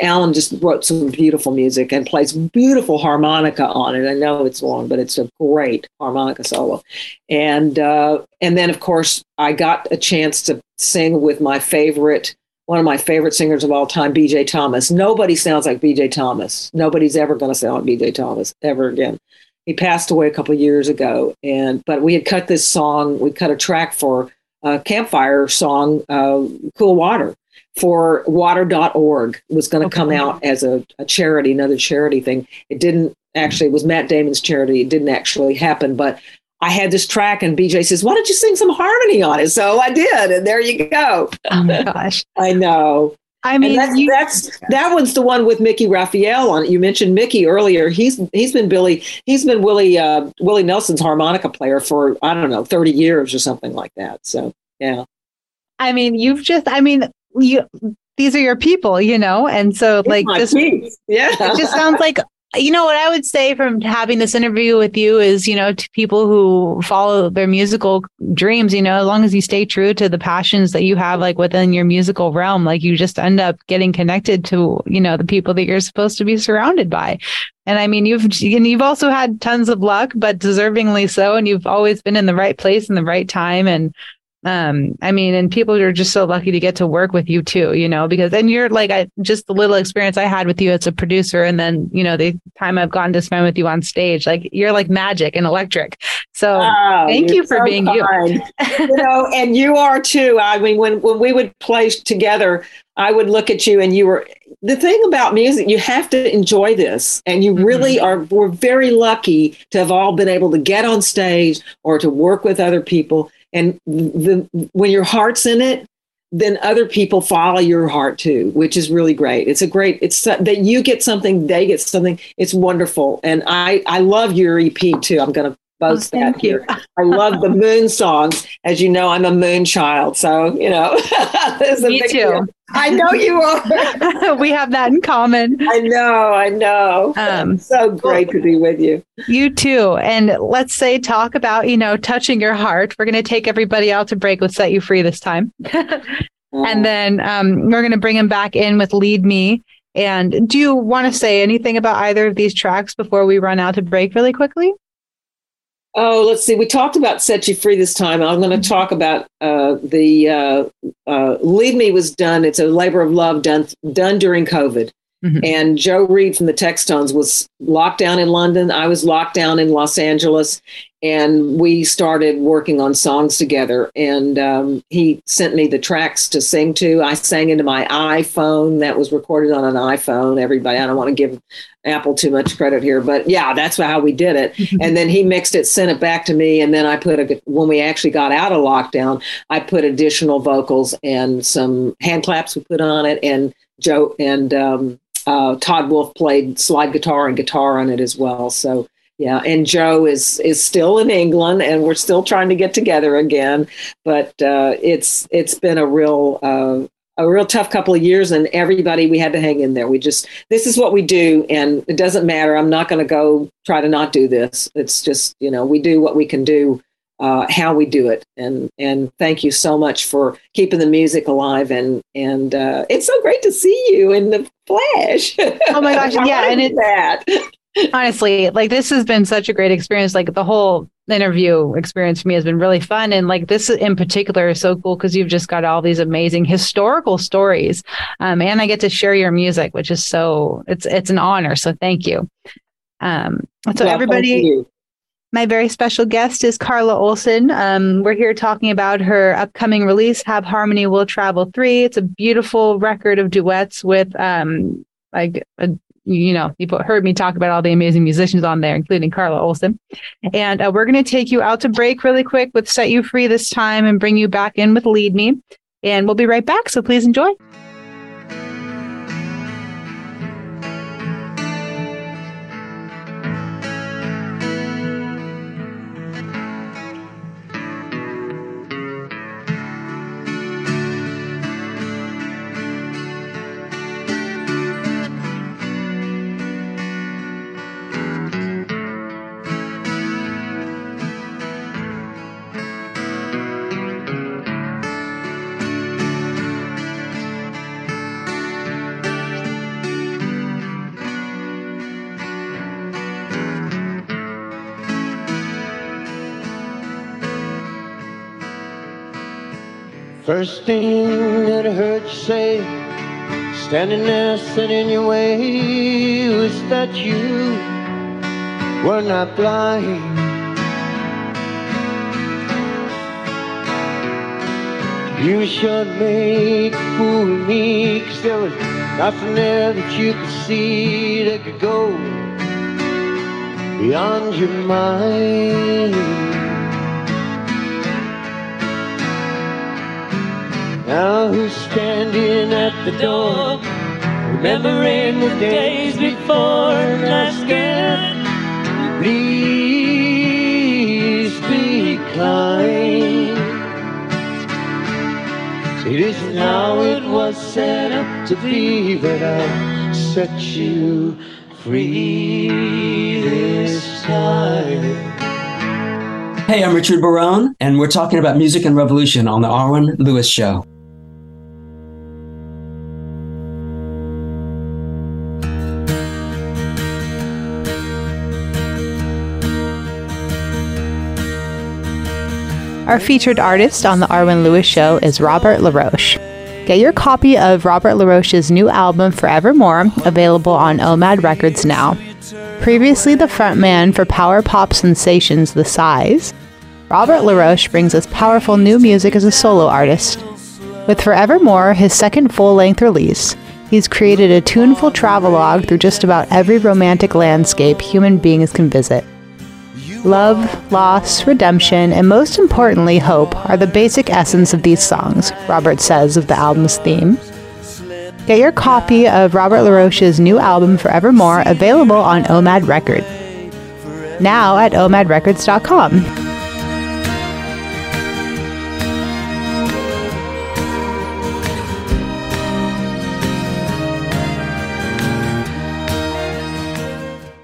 Allan just wrote some beautiful music and plays beautiful harmonica on it. I know it's long, but it's a great harmonica solo. And uh, and then of course I got a chance to sing with my favorite, one of my favorite singers of all time, B.J. Thomas. Nobody sounds like B.J. Thomas. Nobody's ever going to sound like B.J. Thomas ever again. He passed away a couple years ago, and but we had cut this song. We cut a track for a campfire song, uh, "Cool Water." for water.org was going to come out as a, a charity, another charity thing. It didn't actually, it was Matt Damon's charity. It didn't actually happen, but I had this track and BJ says, why don't you sing some harmony on it? So I did. And there you go. Oh my gosh. [LAUGHS] I know. I mean, that's, you- that's that one's the one with Mickey Raphael on it. You mentioned Mickey earlier. He's he's been Billy he's been Willie uh, Willie Nelson's harmonica player for I don't know thirty years or something like that. So yeah, I mean, you've just, I mean, you, these are your people, you know? And so, like, this, [LAUGHS] yeah, it just sounds like, you know, what I would say from having this interview with you is, you know, to people who follow their musical dreams, you know, as long as you stay true to the passions that you have, like within your musical realm, like you just end up getting connected to, you know, the people that you're supposed to be surrounded by. And I mean, you've and you've also had tons of luck, but deservingly so. And you've always been in the right place in the right time. And um, I mean, and people are just so lucky to get to work with you too, you know, because then you're like, I just the little experience I had with you as a producer, and then you know the time I've gotten to spend with you on stage, like you're like magic and electric. So Oh, thank you for so being kind. [LAUGHS] you know, and you are too. I mean, when when we would play together, I would look at you, and you were the thing about music. You have to enjoy this, and you really are. We're very lucky to have all been able to get on stage or to work with other people. And the when your heart's in it, then other people follow your heart too, which is really great. It's a great. It's that you get something, they get something. It's wonderful, and I I love your EP too. I'm going to boast that here. I love the moon songs. As you know, I'm a moon child, so you know. [LAUGHS] there's a Me big too. deal. I know you are. [LAUGHS] we have that in common. [LAUGHS] I know. I know. Um, so great to be with you. You too. And let's say talk about, you know, touching your heart. We're going to take everybody out to break with Set You Free this time. and then um, we're going to bring him back in with Lead Me. And do you want to say anything about either of these tracks before we run out to break really quickly? Oh, let's see. We talked about Set You Free this time. I'm going to talk about uh, the uh, uh, Lead Me was done. It's a labor of love done done during COVID. And Joe Read from the Textones was locked down in London. I was locked down in Los Angeles, and we started working on songs together. And um, he sent me the tracks to sing to. I sang into my iPhone that was recorded on an iPhone. Everybody, I don't want to give Apple too much credit here, but yeah, that's how we did it. and then he mixed it, sent it back to me, and then I put a when we actually got out of lockdown, I put additional vocals and some hand claps we put on it, and Joe and um, uh, Todd Wolfe played slide guitar and guitar on it as well. So yeah, and Joe is is still in England, and we're still trying to get together again. But uh, it's it's been a real uh, a real tough couple of years, and everybody we had to hang in there. We just this is what we do, and it doesn't matter. I'm not going to go try to not do this. It's just you know we do what we can do. Uh, how we do it, and and thank you so much for keeping the music alive, and and uh, it's so great to see you in the flesh. [LAUGHS] Oh my gosh, yeah, and do it- that. [LAUGHS] honestly, like this has been such a great experience. Like the whole interview experience for me has been really fun. And like this in particular is so cool because you've just got all these amazing historical stories. Um, and I get to share your music, which is so it's it's an honor. So thank you. Um, so Well, everybody, you. My very special guest is Carla Olson. Um, we're here talking about her upcoming release, Have Harmony Will Travel 3. It's a beautiful record of duets with, um, like, a, you know, you've heard me talk about all the amazing musicians on there, including Carla Olson. And uh, we're going to take you out to break really quick with Set You Free this time and bring you back in with Lead Me. And we'll be right back. So please enjoy. First thing that I heard you say, standing there sitting in your way, was that you were not blind. You should make a fool of me, cause there was nothing there that you could see that could go beyond your mind. Now who's standing at the door, remembering the days before and asking, please be kind. It isn't how it was set up to be, but I'll set you free this time. Hey, I'm Richard Barone, and we're talking about music and revolution on the Arwen Lewis Show. Our featured artist on the Arwen Lewis Show is Robert LaRoche. Get your copy of Robert LaRoche's new album, Forevermore, available on OMAD Records now. Previously the frontman for power pop sensations The Size, Robert LaRoche brings us powerful new music as a solo artist. With Forevermore, his second full length release, he's created a tuneful travelogue through just about every romantic landscape human beings can visit. Love, loss, redemption, and most importantly, hope are the basic essence of these songs, Robert says of the album's theme. Get your copy of Robert LaRoche's new album Forevermore available on OMAD Record. Now at omadrecords.com.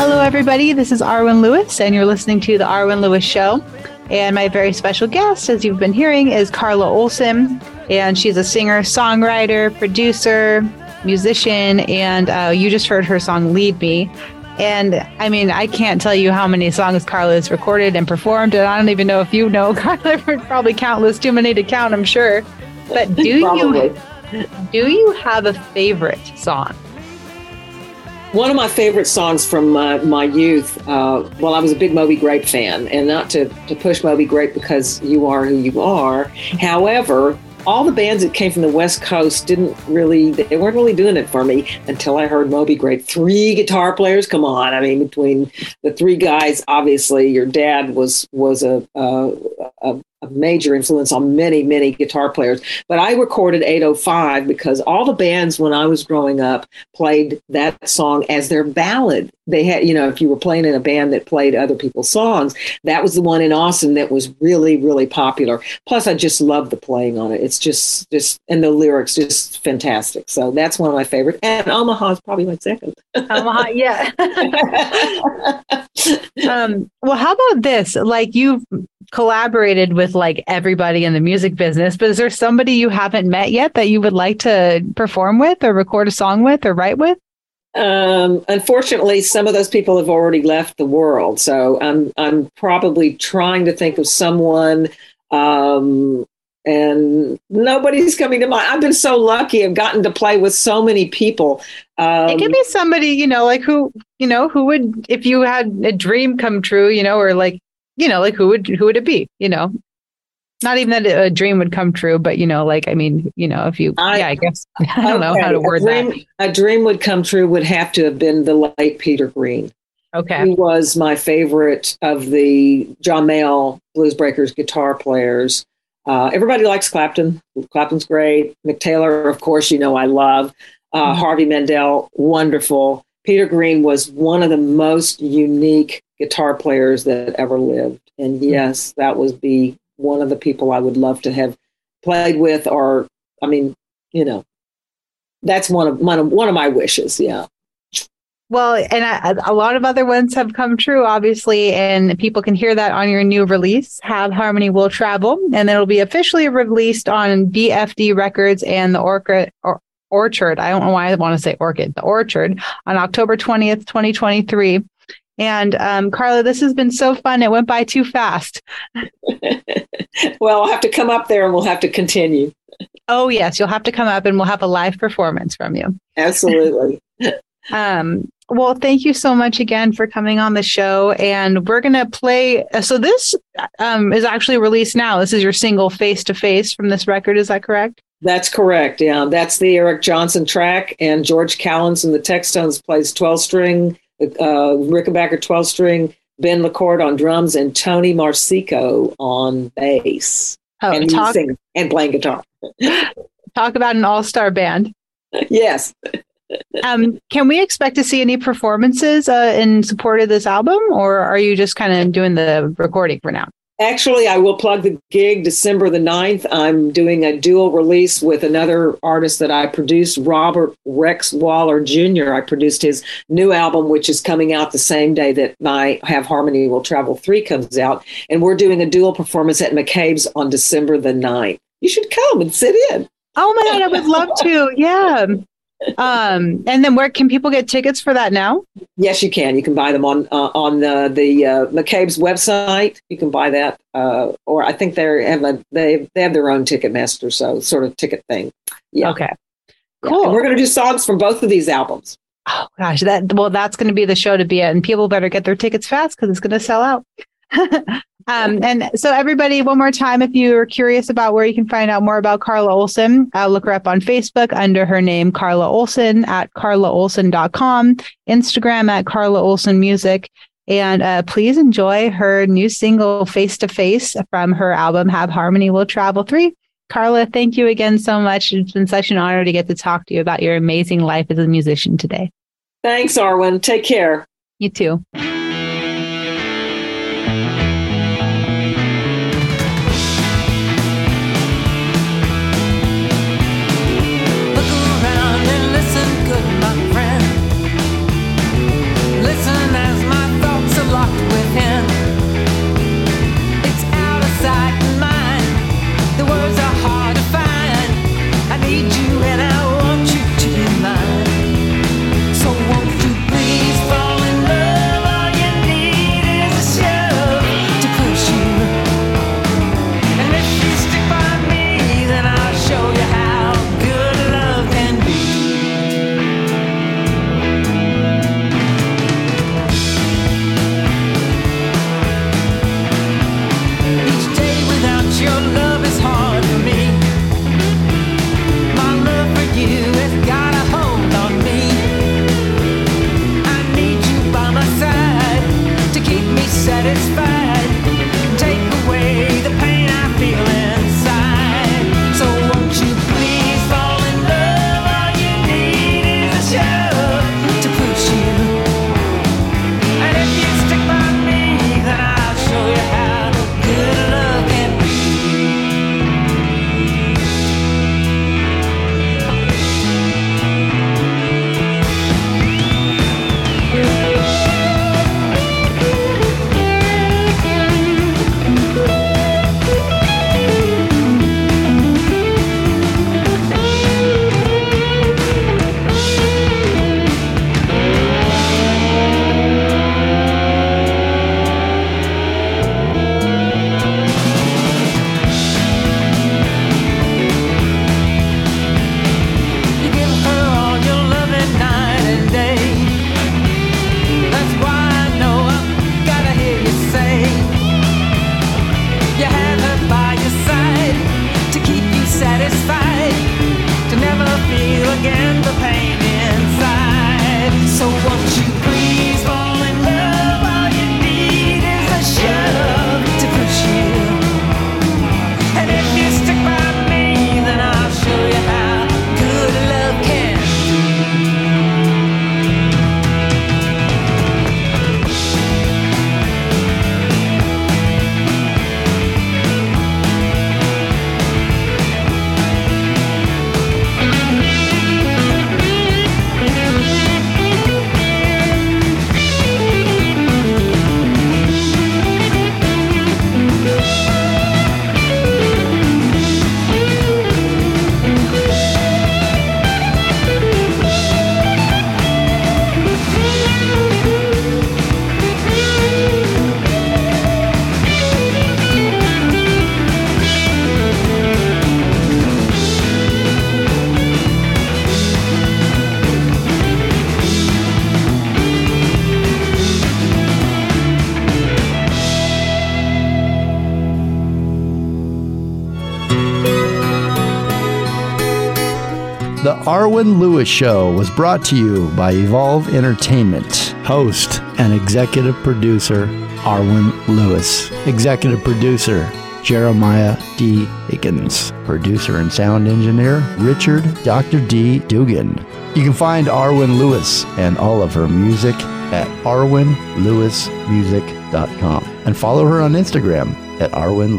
Hello, everybody. This is Arwen Lewis, and you're listening to The Arwen Lewis Show. And my very special guest, as you've been hearing, is Carla Olson. And she's a singer, songwriter, producer, musician. And uh, you just heard her song Lead Me. And I mean, I can't tell you how many songs Carla has recorded and performed. And I don't even know if you know [LAUGHS] Carla, probably countless, too many to count, I'm sure. But do you [LAUGHS] do you have a favorite song? One of my favorite songs from my, my youth, uh, well, I was a big Moby Grape fan, and not to, to push Moby Grape because you are who you are. However, all the bands that came from the West Coast didn't really, they weren't really doing it for me until I heard Moby Grape. Three guitar players, come on. I mean, between the three guys, obviously, your dad was, was a, a, a a major influence on many, many guitar players. But I recorded 805 because all the bands when I was growing up played that song as their ballad. They had, you know, if you were playing in a band that played other people's songs, that was the one in Austin that was really, really popular. Plus, I just love the playing on it. It's just, just, and the lyrics just fantastic. So that's one of my favorites. And Omaha is probably my second. Omaha, yeah. [LAUGHS] um, well, how about this? Like you've collaborated with like everybody in the music business, but is there somebody you haven't met yet that you would like to perform with or record a song with or write with? Um, unfortunately, some of those people have already left the world. So I'm I'm probably trying to think of someone, um, and nobody's coming to mind. I've been so lucky; I've gotten to play with so many people. Um, it could be somebody, you know, like who, you know, who would, if you had a dream come true, you know, or like, you know, like who would, who would it be? You know, not even that a dream would come true, but you know, like, I mean, you know, if you, yeah, I guess, [LAUGHS] I don't know how to word a dream, that. A dream would come true would have to have been the late Peter Green. Okay. He was my favorite of the John Mayall Blues Breakers guitar players. Uh, everybody likes Clapton. Clapton's great. Mick Taylor, of course, you know I love. Uh, Harvey Mandel, wonderful. Peter Green was one of the most unique guitar players that ever lived. And hmm. yes, that would be one of the people I would love to have played with, or I mean, you know, that's one of one of one of my wishes. Yeah. Well, and I, a lot of other ones have come true, obviously, and people can hear that on your new release, Have Harmony Will Travel, and it'll be officially released on BFD Records and the Orca, or, Orchard. I don't know why I want to say Orchid, the Orchard, on October 20th, 2023. And um, Carla, this has been so fun. It went by too fast. [LAUGHS] well, I'll have to come up there and we'll have to continue. Oh, yes. You'll have to come up and we'll have a live performance from you. Absolutely. [LAUGHS] [LAUGHS] Um, well, thank you so much again for coming on the show. And we're going to play. So, this um, is actually released now. This is your single Face to Face from this record. Is that correct? That's correct. Yeah, that's the Eric Johnson track, and George Callins and the Textones plays twelve string, uh, Rickenbacker twelve string, Ben LaCourt on drums, and Tony Marsico on bass, Oh, and talk- singing and playing guitar. [LAUGHS] Talk about an all star band. yes. [LAUGHS] Um, can we expect to see any performances uh, in support of this album, or are you just kind of doing the recording for now? Actually, I will plug the gig December the 9th. I'm doing a dual release with another artist that I produced, Robert Rex Waller Jr. I produced his new album, which is coming out the same day that my Have Harmony Will Travel 3 comes out. And we're doing a dual performance at McCabe's on December the 9th. You should come and sit in. Oh my God, I would love to. Yeah. Um, and then where can people get tickets for that now? Yes, you can. You can buy them on uh, on the the uh, McCabe's website. You can buy that, uh, or I think they have a they they have their own Ticketmaster, so sort of ticket thing. Yeah. Okay. Cool. And we're going to do songs from both of these albums. Oh gosh, that well, that's going to be the show to be at, and people better get their tickets fast because it's going to sell out. Um, and so, everybody, one more time, if you are curious about where you can find out more about Carla Olson, uh, look her up on Facebook under her name, Carla Olson at carlaolson.com, Instagram at Carla Olson Music. And uh, please enjoy her new single, Face to Face, from her album, Have Harmony Will Travel 3. Carla, thank you again so much. It's been such an honor to get to talk to you about your amazing life as a musician today. Thanks, Arwen. Take care. You too. The Arwen Lewis Show was brought to you by Evolve Entertainment. Host and executive producer Arwen Lewis. Executive producer Jeremiah D. Higgins. Producer and sound engineer Richard Dr. D. Dugan. You can find Arwen Lewis and all of her music at arwenlewismusic.com and follow her on Instagram at Arwen